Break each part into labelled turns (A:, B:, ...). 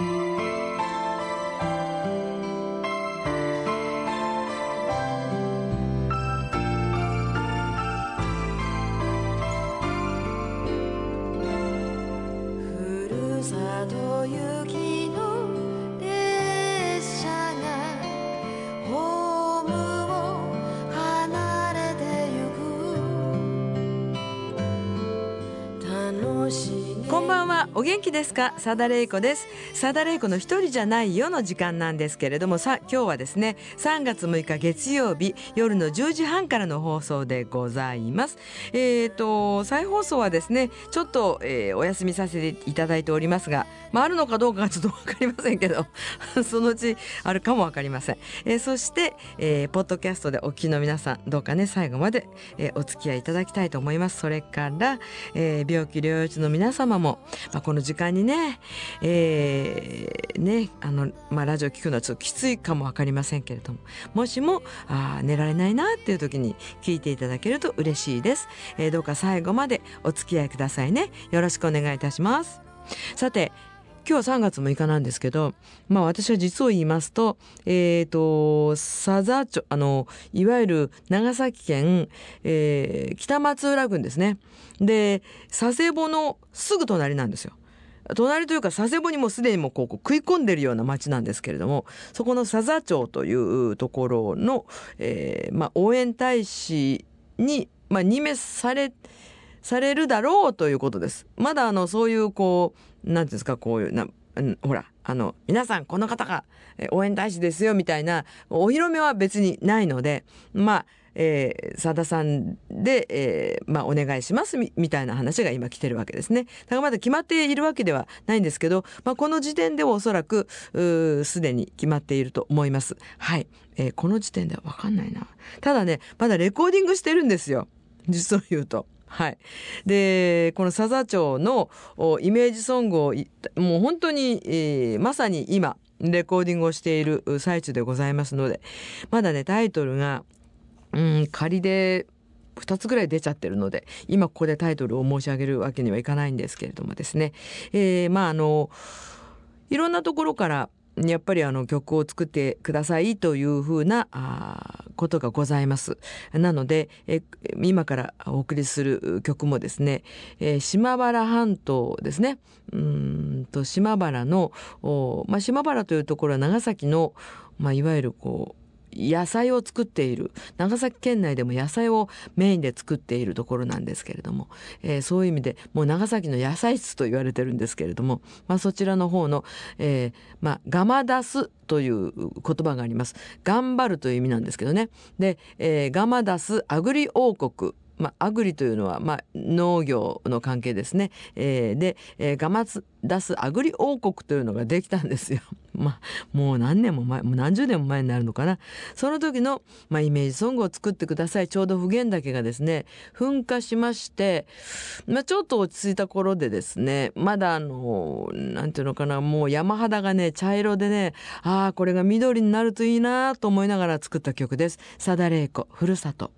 A: ふ
B: お元気ですか？佐田玲子です。佐田玲子の一人じゃないよの時間なんですけれどもさ今日はですね3月6日月曜日夜の10時半からの放送でございます。えっ、と再放送はですねちょっと、えーお休みさせていただいておりますがまああるのかどうかはちょっとわかりませんけど そのうちあるかもわかりません、えーそして、えーポッドキャストでお聞きの皆さんどうかね最後まで、えーお付き合いいただきたいと思います。それから、えー病気療養中の皆様も、まあ、この時間にね,、えーねあのまあ、ラジオ聞くのはちょっときついかもわかりませんけれどももしもあ寝られないなっていう時に聞いていただけると嬉しいです、えーどうか最後までお付き合いくださいねよろしくお願いいたしますさて今日は3月6日なんですけど、まあ私は実を言いますと、えっ、と、佐々町、あの、いわゆる長崎県、えー北松浦郡ですね。で、佐世保のすぐ隣なんですよ。隣というか佐世保にもすでにもこう食い込んでるような町なんですけれどもそこの佐々町というところの、えーまあ、応援大使に、まあ、任命されされるだろうということです。まだあのそういうこうなんていうんですかこういうなほらあの皆さんこの方が応援大使ですよみたいなお披露目は別にないのでまあえー、佐田さんで、えーまあ、お願いしますみみたいな話が今来てるわけですね。だからまだ決まっているわけではないんですけど、まあ、この時点ではおそらくすでに決まっていると思います。はい、えーこの時点では分かんないな。ただねまだレコーディングしてるんですよ実を言うと。はい、でこの佐々町のイメージソングをもう本当に、えーまさに今レコーディングをしている最中でございますのでまだねタイトルがうん仮で2つぐらい出ちゃってるので今ここでタイトルを申し上げるわけにはいかないんですけれどもですね、えーまああのいろんなところからやっぱりあの曲を作ってくださいというふうなあことがございます。なのでえ今からお送りする曲もですね、えー島原半島ですねうんと島原の、おまあ、島原というところは長崎の、まあ、いわゆるこう野菜を作っている。長崎県内でも野菜をメインで作っているところなんですけれども、えーそういう意味でもう長崎の野菜室と言われてるんですけれども、まあ、そちらの方の、えーまあ、ガマダスという言葉があります。頑張るという意味なんですけどね。で、えーガマダスアグリ王国。まあ、アグリというのは、まあ、農業の関係ですね。えーで、えーガマダスアグリ王国というのができたんですよ。まあ、もう何年も前、もう何十年も前になるのかな。その時の、まあ、イメージソングを作ってください。ちょうど普賢岳がですね、噴火しまして、まあ、ちょっと落ち着いた頃でですね、まだあの、なんていうのかな、もう山肌がね、茶色でね、ああ、これが緑になるといいなと思いながら作った曲です。佐田玲子、ふるさと。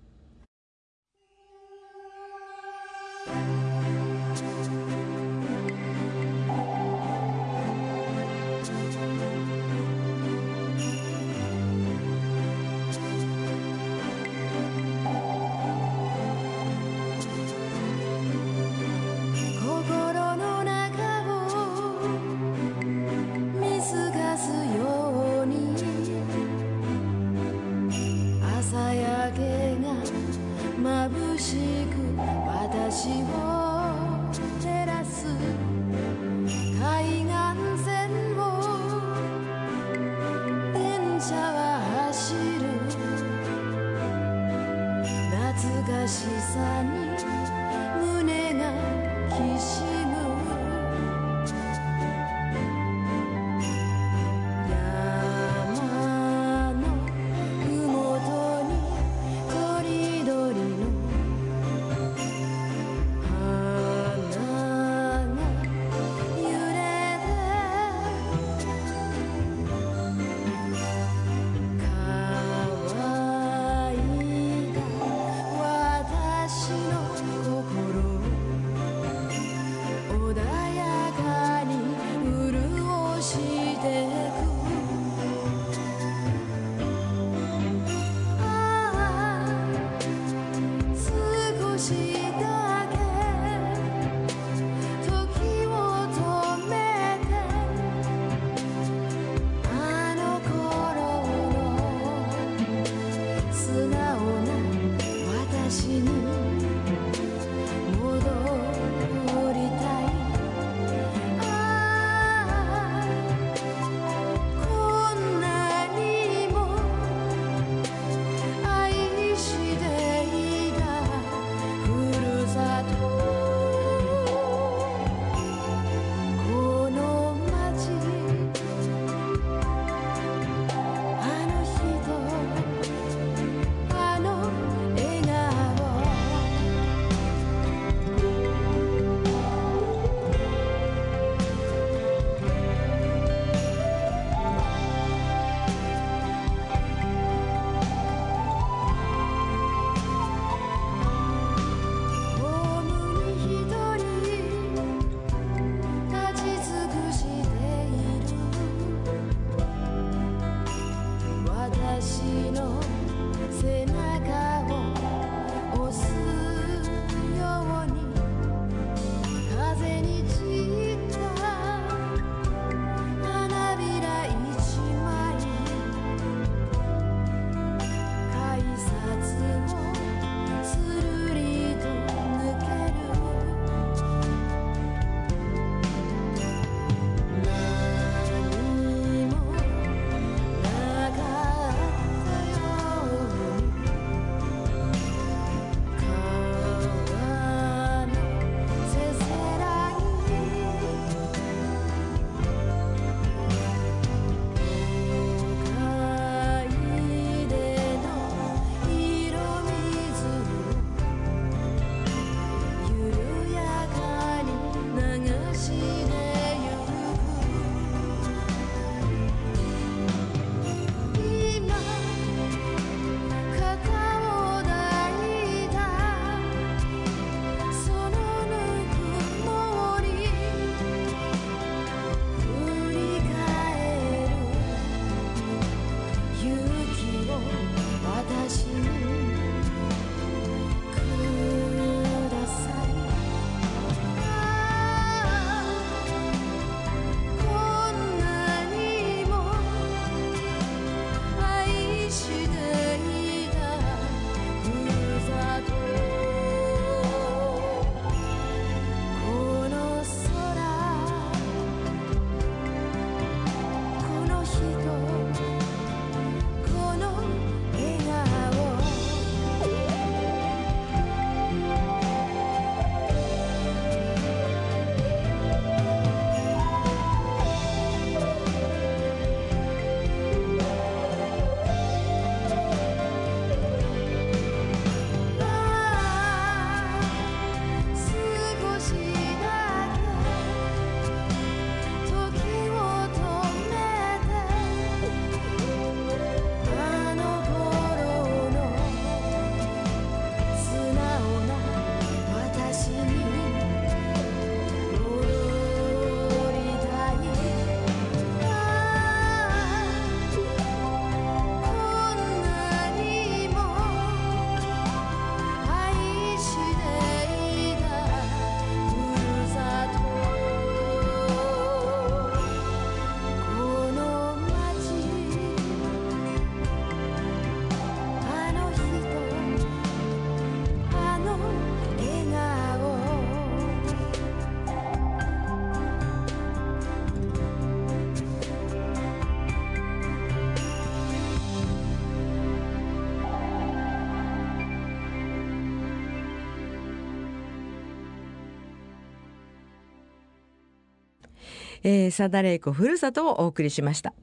B: えー、サダレイコふるさとをお送りしました。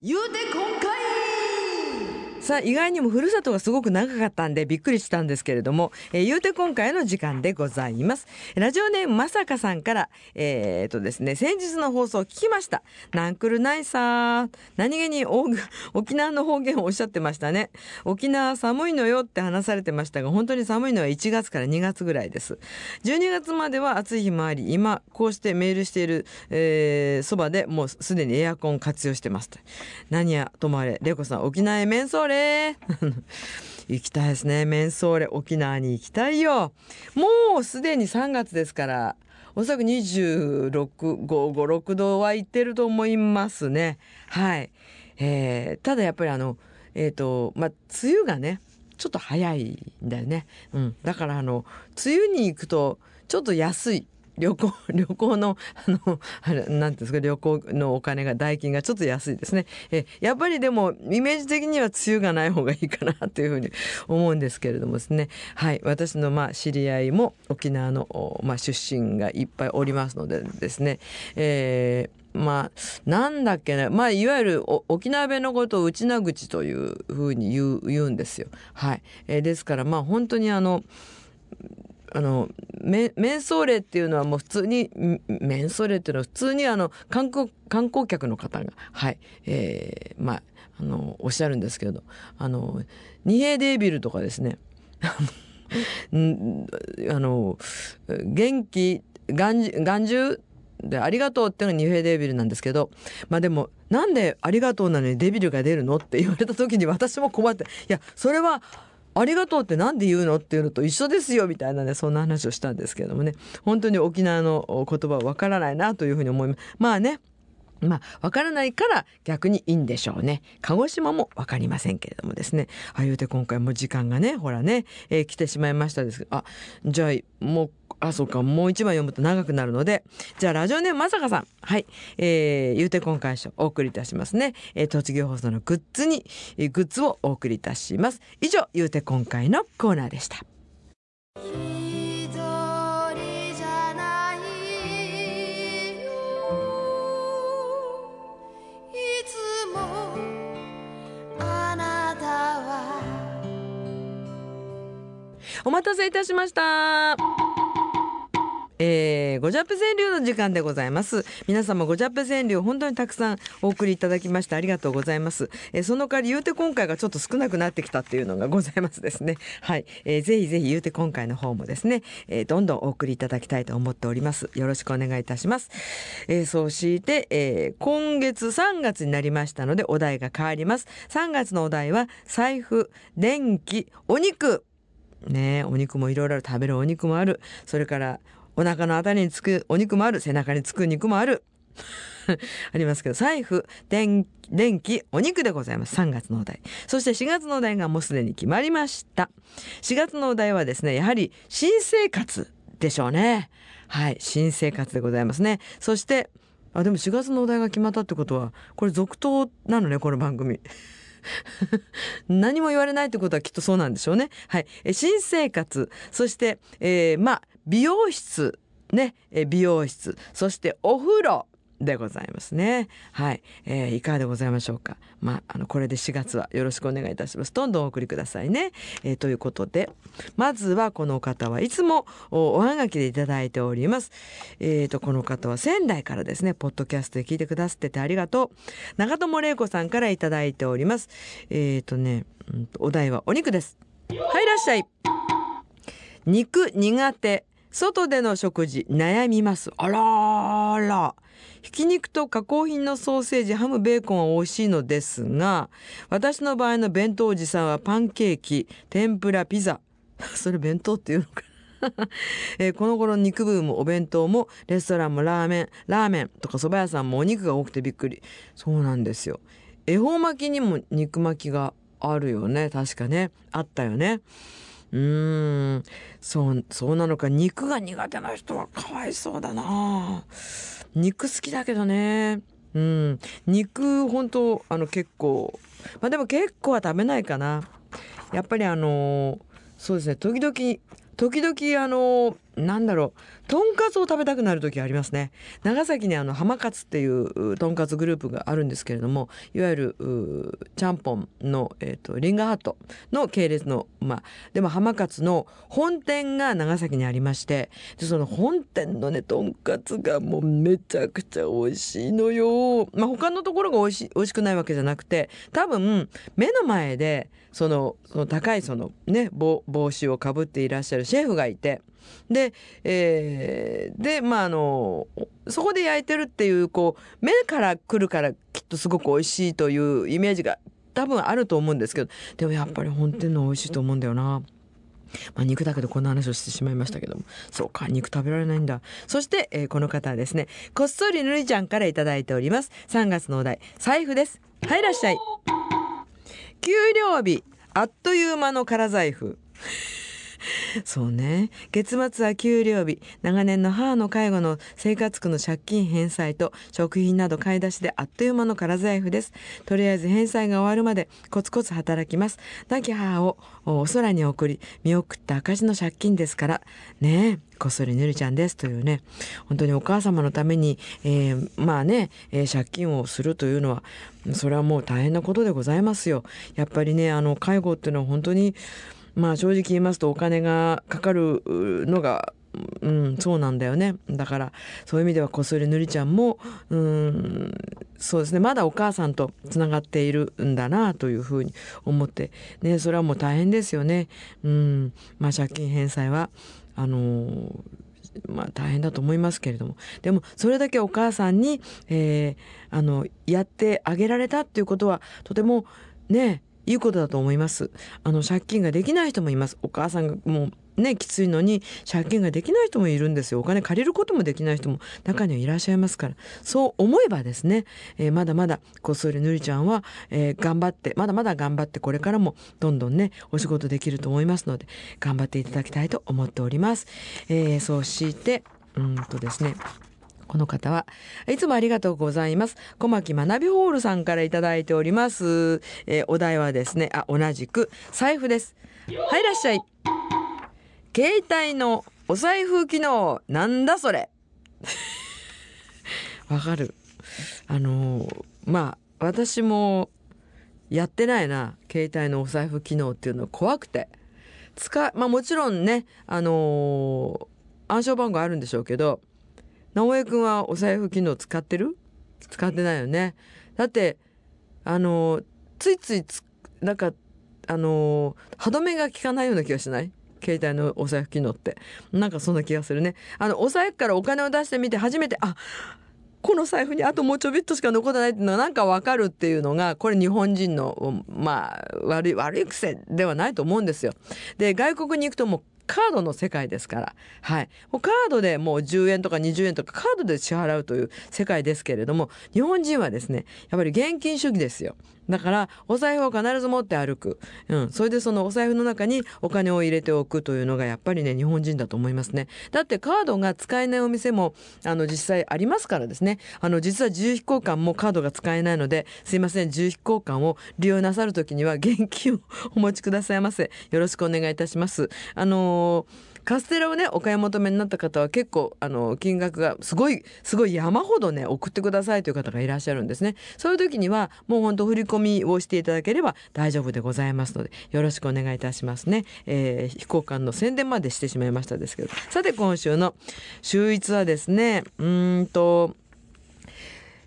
A: 言うて今回
B: さあ意外にもふるさとがすごく長かったんでびっくりしたんですけれども、えー、言うて今回の時間でございます。ラジオネームまさかさんからえー、っとですね先日の放送を聞きました。なんくるないさ何気に沖縄の方言をおっしゃってましたね。沖縄寒いのよって話されてましたが本当に寒いのは1月から2月ぐらいです。12月までは暑い日もあり今こうしてメールしているそば、でもうすでにエアコン活用してます。何やともあれ玲子さん沖縄へメンソ 行きたいですね。メンソーレ沖縄に行きたいよ。もうすでに3月ですからおそらく2656度は行ってると思いますね。はい、えー、ただやっぱりあのえっ、ー、とまあ梅雨がねちょっと早いんだよね、うん、だからあの梅雨に行くとちょっと安い。旅行 旅行のあのあれなんですか旅行のお金が代金がちょっと安いですね。えやっぱりでもイメージ的には梅雨がない方がいいかなというふうに思うんですけれどもですね。はい。私のまあ知り合いも沖縄のまあ出身がいっぱいおりますのでですね、えーまあ、なんだっけね、まあ、いわゆる沖縄弁のことを内名口というふうに言う言うんですよ。はい。えー、ですから、まあ、本当にあの、あのメンソーレっていうのはもう普通にメンソーレっていうのは普通にあの観光観光客の方がはいえー、まああのおっしゃるんですけどあの二平デービルとかですね あの元気眼中でありがとうっていうのがニューヘイデビルなんですけどまあでもなんでありがとうなのにデビルが出るのって言われた時に私も困っていやそれはありがとうって何で言うのっていうのと一緒ですよみたいなねそんな話をしたんですけどもね本当に沖縄の言葉はわからないなというふうに思いますまあねまあ、わからないから逆にいいんでしょうね。鹿児島も分かりませんけれどもですね。ああいうて今回も時間がね、ほらね、えー、来てしまいましたですけど、あ、じゃあ、もうあ、そうか、もう一枚読むと長くなるので、じゃあ、ラジオネームまさかさん。はい。えー、言うて今回書お送りいたしますね。えー、栃木放送のグッズに、えー、グッズをお送りいたします。以上、言うて今回のコーナーでした。お待たせいたしました。えー、ごジャップ川柳の時間でございます。皆様ごジャップ川柳本当にたくさんお送りいただきましてありがとうございます、えー、その代わり言うて今回がちょっと少なくなってきたっていうのがございますですね。はい、えー、ぜひぜひ言うて今回の方もですね、えー、どんどんお送りいただきたいと思っております。よろしくお願いいたします、えー、そして、えー、今月3月になりましたのでお題が変わります。3月のお題は財布電気お肉。ねお肉もいろいろ食べるお肉もある。それからお腹のあたりにつくお肉もある背中につく肉もある。ありますけど財布電気お肉でございます。3月のお題。そして4月のお題がもうすでに決まりました。4月のお題はですねやはり新生活でしょうね。はい新生活でございますね。そしてあでも4月のお題が決まったってことはこれ続投なのねこの番組。何も言われないってことはきっとそうなんでしょうね。はい。新生活、そして、えー、まあ、美容室、ね、美容室、そしてお風呂、でございますね。はい、えー、いかがでございましょうか。まあ、あのこれで4月はよろしくお願いいたします。どんどんお送りくださいね。えー、ということで、まずはこの方はいつもおはがきでいただいております。えーとこの方は仙台からですね、ポッドキャストで聞いてくださっててありがとう。長友玲子さんからいただいております。えーとね、うん、お題はお肉です。はい、いらっしゃい。肉苦手。外での食事悩みます。あらあら。ひき肉と加工品のソーセージ、ハム、ベーコンは美味しいのですが、私の場合の弁当おじさんはパンケーキ、天ぷら、ピザ。それ弁当っていうのか えー、この頃肉ブームお弁当もレストランもラーメンラーメンとか蕎麦屋さんもお肉が多くてびっくりそうなんですよ恵方巻きにも肉巻きがあるよね確かねあったよねうーん。そうそうなのか。肉が苦手な人はかわいそうだな。肉好きだけどね。うん。肉本当あの結構まあでも結構は食べないかな。やっぱりあのそうですね。時々時々あのなんだろう。とんかつを食べたくなる時ありますね長崎にあの浜勝っていうとんかつグループがあるんですけれどもいわゆるちゃんぽんの、えー、とリンガーハットの系列のまあでも浜勝の本店が長崎にありましてでその本店のねとんかつがもうめちゃくちゃ美味しいのよ。まあ他のところが美味しい美味しくないわけじゃなくて多分目の前でそのその高いそのね帽子をかぶっていらっしゃるシェフがいて。でえ、えーでまああのそこで焼いてるっていうこう目から来るからきっとすごく美味しいというイメージが多分あると思うんですけどでもやっぱり本店の美味しいと思うんだよな。まあ、肉だけでこんな話をしてしまいましたけども。そうか肉食べられないんだ。そして、えーこの方はですねこっそりぬりちゃんからいただいております。3月のお題財布です。はいいらっしゃい。給料日あっという間の空財布。そうね。月末は給料日。長年の母の介護の生活苦の借金返済と食品など買い出しであっという間の空財布です。とりあえず返済が終わるまでコツコツ働きます。亡き母をお空に送り見送った証の借金ですから。ねえ。こっそりぬりちゃんです。というね。本当にお母様のために、えーまあね、えー借金をするというのはそれはもう大変なことでございますよ。やっぱりねあの介護っていうのは本当にまあ正直言いますとお金がかかるのがうん、そうなんだよね。だからそういう意味ではこっそりぬりちゃんもうんそうですね。まだお母さんとつながっているんだなというふうに思ってねそれはもう大変ですよね。うん。まあ、借金返済はあのーまあ大変だと思いますけれども。でもそれだけお母さんに、えーあのやってあげられたっていうことはとてもねいいことだと思います。あの借金ができない人もいます。お母さんがもうねきついのに借金ができない人もいるんですよ。お金借りることもできない人も中にはいらっしゃいますから。そう思えばですね、えーまだまだこっそりぬりちゃんは、えー頑張ってまだまだ頑張ってこれからもどんどんねお仕事できると思いますので頑張っていただきたいと思っております、えーそしてうんとですね。この方はいつもありがとうございます。小牧学びホールさんからいただいております。えーお題はですね、あ、同じく財布です。はい、いらっしゃい。携帯のお財布機能、なんだそれ。わかる。あのーまあ、私もやってないな、携帯のお財布機能っていうの怖くて。使まあもちろんね、あのー暗証番号あるんでしょうけど、直江くんはお財布機能使ってる？使ってないよね。だって、あのついついつ、なんか、あの歯止めが効かないような気がしない？携帯のお財布機能って。なんかそんな気がするね。あの、お財布からお金を出してみて初めて、あ、この財布にあともうちょびっとしか残ってないっていうのがなんかわかるっていうのが、これ日本人の、まあ、悪い、悪い癖ではないと思うんですよ。で、外国に行くともうカードの世界ですから。はい。カードでもう10円とか20円とかカードで支払うという世界ですけれども、日本人はですね、やっぱり現金主義ですよ。だから、お財布を必ず持って歩く。うん。それでそのお財布の中にお金を入れておくというのがやっぱりね、日本人だと思いますね。だってカードが使えないお店も、あの、実際ありますからですね。あの、実は自由飛行館もカードが使えないので、すいません、自由飛行館を利用なさるときには現金をお持ちくださいませ。よろしくお願いいたします。あのーカステラをねお買い求めになった方は結構あの金額がすごいすごい山ほどね送ってくださいという方がいらっしゃるんですね。そういう時にはもう本当振り込みをしていただければ大丈夫でございますのでよろしくお願いいたしますね、えー飛行館の宣伝までしてしまいましたですけど。さて今週の週一はですねうんと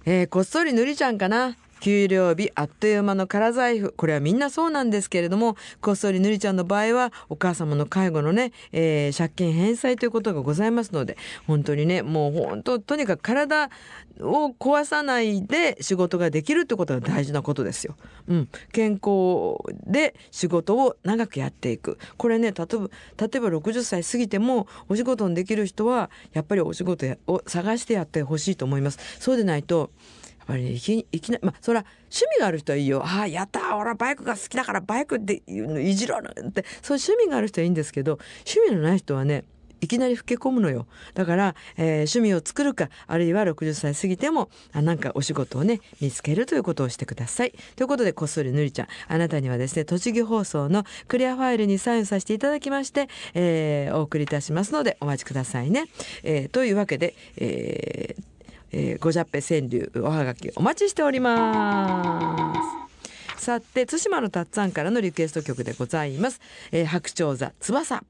B: えーこっそりぬりちゃんかな。給料日あっという間の空財布。これはみんなそうなんですけれども、こっそりぬりちゃんの場合は、お母様の介護のね、えー借金返済ということがございますので、本当にね、もう本当、とにかく体を壊さないで仕事ができるってことが大事なことですよ。うん。健康で仕事を長くやっていく。これね、例えば、例えば60歳過ぎてもお仕事のできる人は、やっぱりお仕事を探してやってほしいと思います。そうでないと、ぱりねいきいきなまあそれは趣味がある人はいいよ。ああやった俺はバイクが好きだからバイクでいじろうって。そういう趣味がある人はいいんですけど趣味のない人はね
A: いきなり老け込むのよ。だから、えー趣味を作るかあるいは60歳過ぎてもあなんかお仕事をね見つけるということをしてください。ということでこっそりぬりちゃんあなたにはですね栃木放送のクリアファイルにサインさせていただきまして、えーお送りいたしますのでお待ちくださいね、えーというわけで、えーえー、ごじゃっぺ川柳おはがきお待ちしております。さて対馬のたっつぁんからのリクエスト曲でございます、えー白鳥座翼。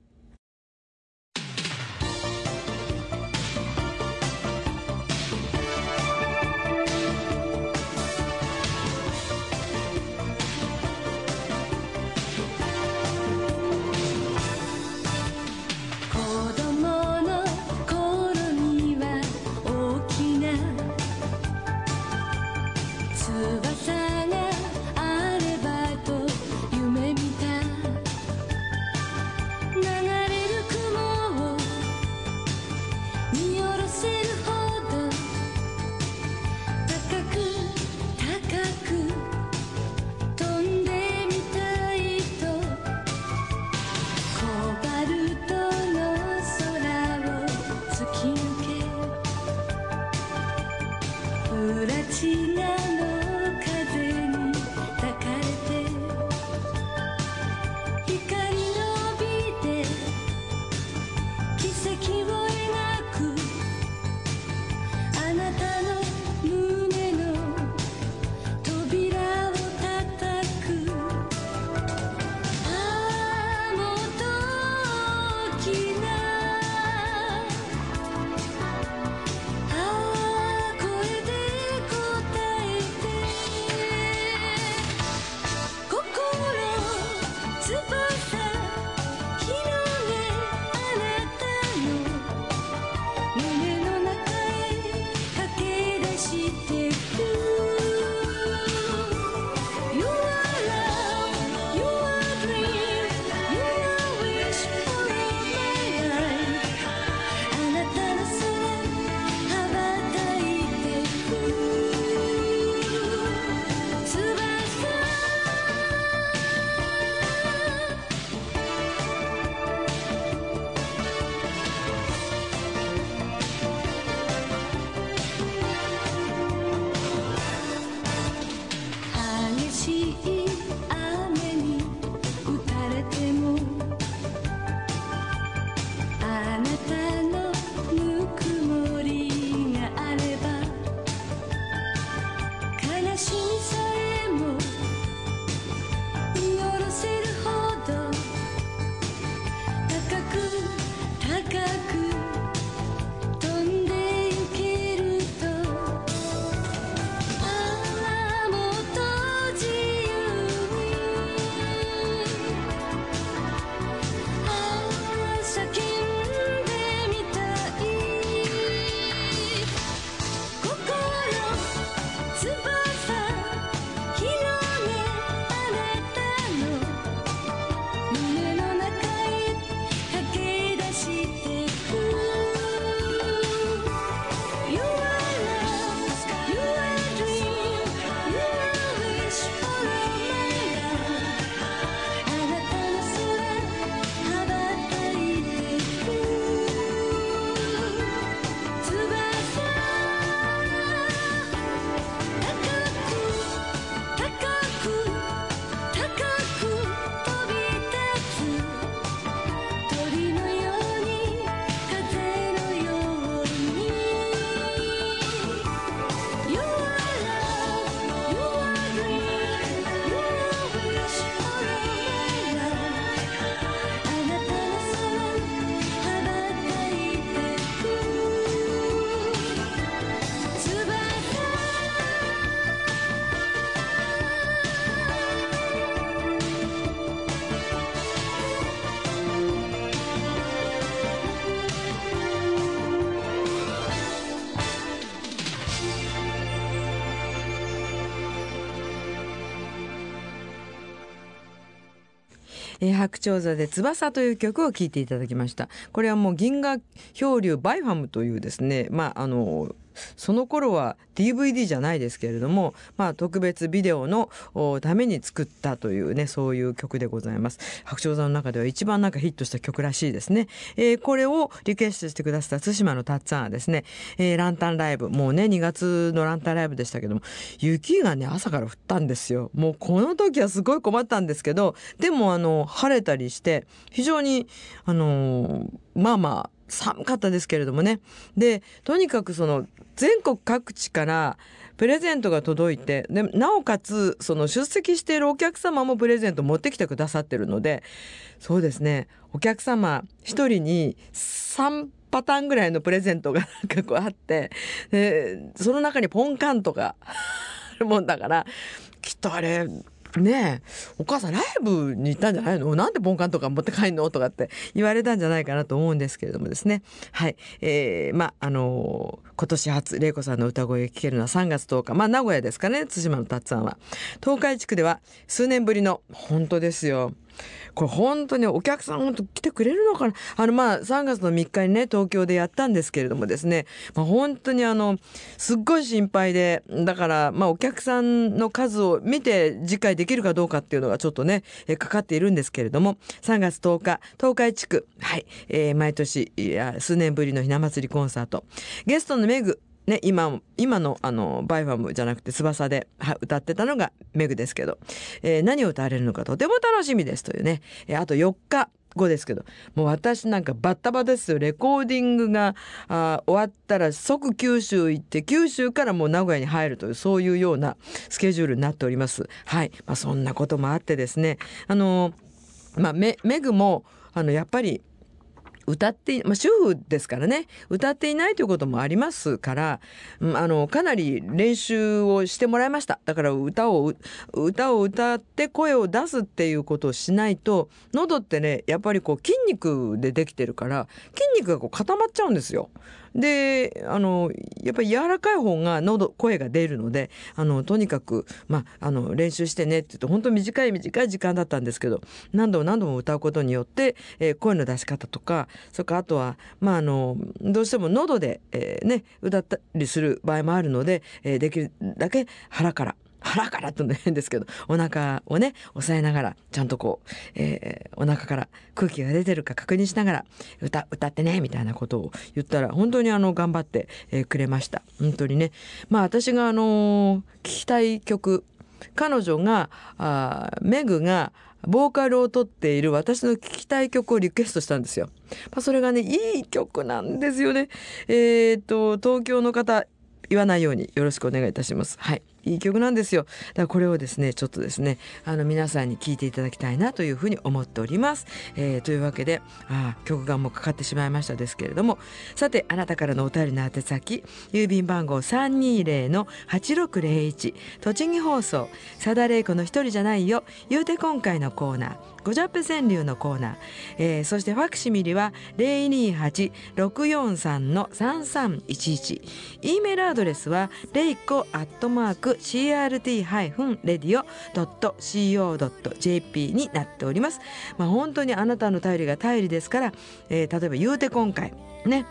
B: え
A: ー白鳥座で翼という曲を聴いていただきました。これはもう銀河漂流バイファムというですねまああの
B: その頃は DVD じゃないですけれども、まあ、特別ビデオのために作ったというねそういう曲でございます。白鳥座の中では一番なんかヒットした曲らしいですね、えーこれをリクエストしてくださった対馬のたっつぁんはですね、えーランタンライブもうね2月のランタンライブでしたけども雪がね朝から降ったんですよ。もうこの時はすごい困ったんですけどでもあの晴れたりして非常にあのまあまあ寒かったですけれどもね。でとにかくその全国各地からプレゼントが届いてでなおかつその出席しているお客様もプレゼント持ってきてくださってるのでそうですね。お客様一人に3パターンぐらいのプレゼントがなんかこうあってでその中にポンカンとかあるもんだからきっとあれねえ。お母さんライブに行ったんじゃないの？なんでボンカンとか持って帰んの？とかって言われたんじゃないかなと思うんですけれどもですね。はい。えー、まああの今年初玲子さんの歌声が聴けるのは3月10日。まあ名古屋ですかね。対馬のたっつぁんは。東海地区では数年ぶりの本当ですよ。これ本当にお客さん本当来てくれるのかな？あのまあ3月の3日にね東京でやったんですけれどもですね、まあ、本当にあのすっごい心配でだからまあお客さんの数を見て次回できるかどうかっていうのがちょっとねかかっているんですけれども。3月10日東海地区。はい、えー毎年い。や数年ぶりのひな祭りコンサート。ゲストのメグ。ね、今今のあのバイファムじゃなくて翼で歌ってたのがメグですけど、えー何を歌われるのかとても楽しみですというね、えーあと4日後ですけどもう私なんかバッタバタですよ。レコーディングがあ終わったら即九州行って九州からもう名古屋に入るというそういうようなスケジュールになっております。はい、まあ、そんなこともあってですね。あのまあ、メメグもあのやっぱり歌って、まあ、主婦ですからね歌っていないということもありますから、うんあのかなり練習をしてもらいましただから歌を歌を歌って声を出すっていうことをしないと喉ってねやっぱりこう筋肉でできてるから筋肉がこう固まっちゃうんですよ。であのやっぱり柔らかい方が喉声が出るのであのとにかく、まあ、あの練習してねって言うと本当短い短い時間だったんですけど何度も何度も歌うことによって、えー声の出し方とかそれからあとは、まあ、あのどうしても喉で、えーね、歌ったりする場合もあるので、えーできるだけ腹から。腹からっての変ですけどお腹をね押さえながらちゃんとこう、えーお腹から空気が出てるか確認しながら歌歌ってねみたいなことを言ったら本当にあの頑張って、えーくれました本当にねまあ私があのー聞きたい曲彼女があメグがボーカルを取っている私の聴きたい曲をリクエストしたんですよ。まあ、それがねいい曲なんですよね。えー、と東京の方言わないようによろしくお願いいたします。はい。いい曲なんですよ。だからこれをですね、ちょっとですね、あの皆さんに聴いていただきたいなというふうに思っております。えーというわけで、あ曲がもうかかってしまいましたですけれども、さて、あなたからのお便りの宛先、郵便番号320-8601、栃木放送、さだれいこの一人じゃないよ、言うて今回のコーナー、ごジャップ川柳のコーナー、えーそしてファクシミリは028-643の3311 e メールアドレスはレイコアットマーク CRT-radio.co.jp になっております。まあ本当にあなたの頼りが頼りですから、えー例えば言うて今回ね。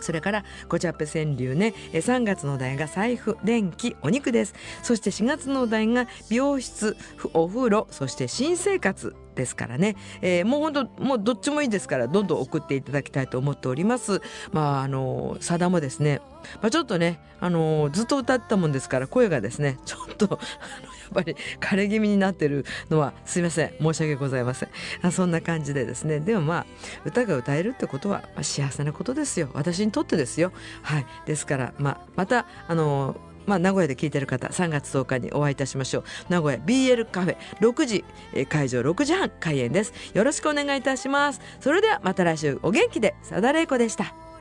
B: それからごチャップ川柳ね。えー3月のお題が財布電気お肉です。そして4月のお題が美容室お風呂そして新生活。ですからね、えーもう本当もうどっちもいいですからどんどん送っていただきたいと思っております。まああのさだもですね、まあ、ちょっとねあのずっと歌ったもんですから声がですねちょっとやっぱり枯れ気味になってるのはすいません。申し訳ございません。あそんな感じでですね。でもまあ歌が歌えるってことは、ま幸せなことですよ。私にとってですよ。はい。ですから、まあ、またあのまあ、名古屋で聞いてる方3月10日にお会いいたしましょう。名古屋 BL カフェ6時えー会場6時半開演です。よろしくお願いいたします。それではまた来週お元気でさだれいこでした。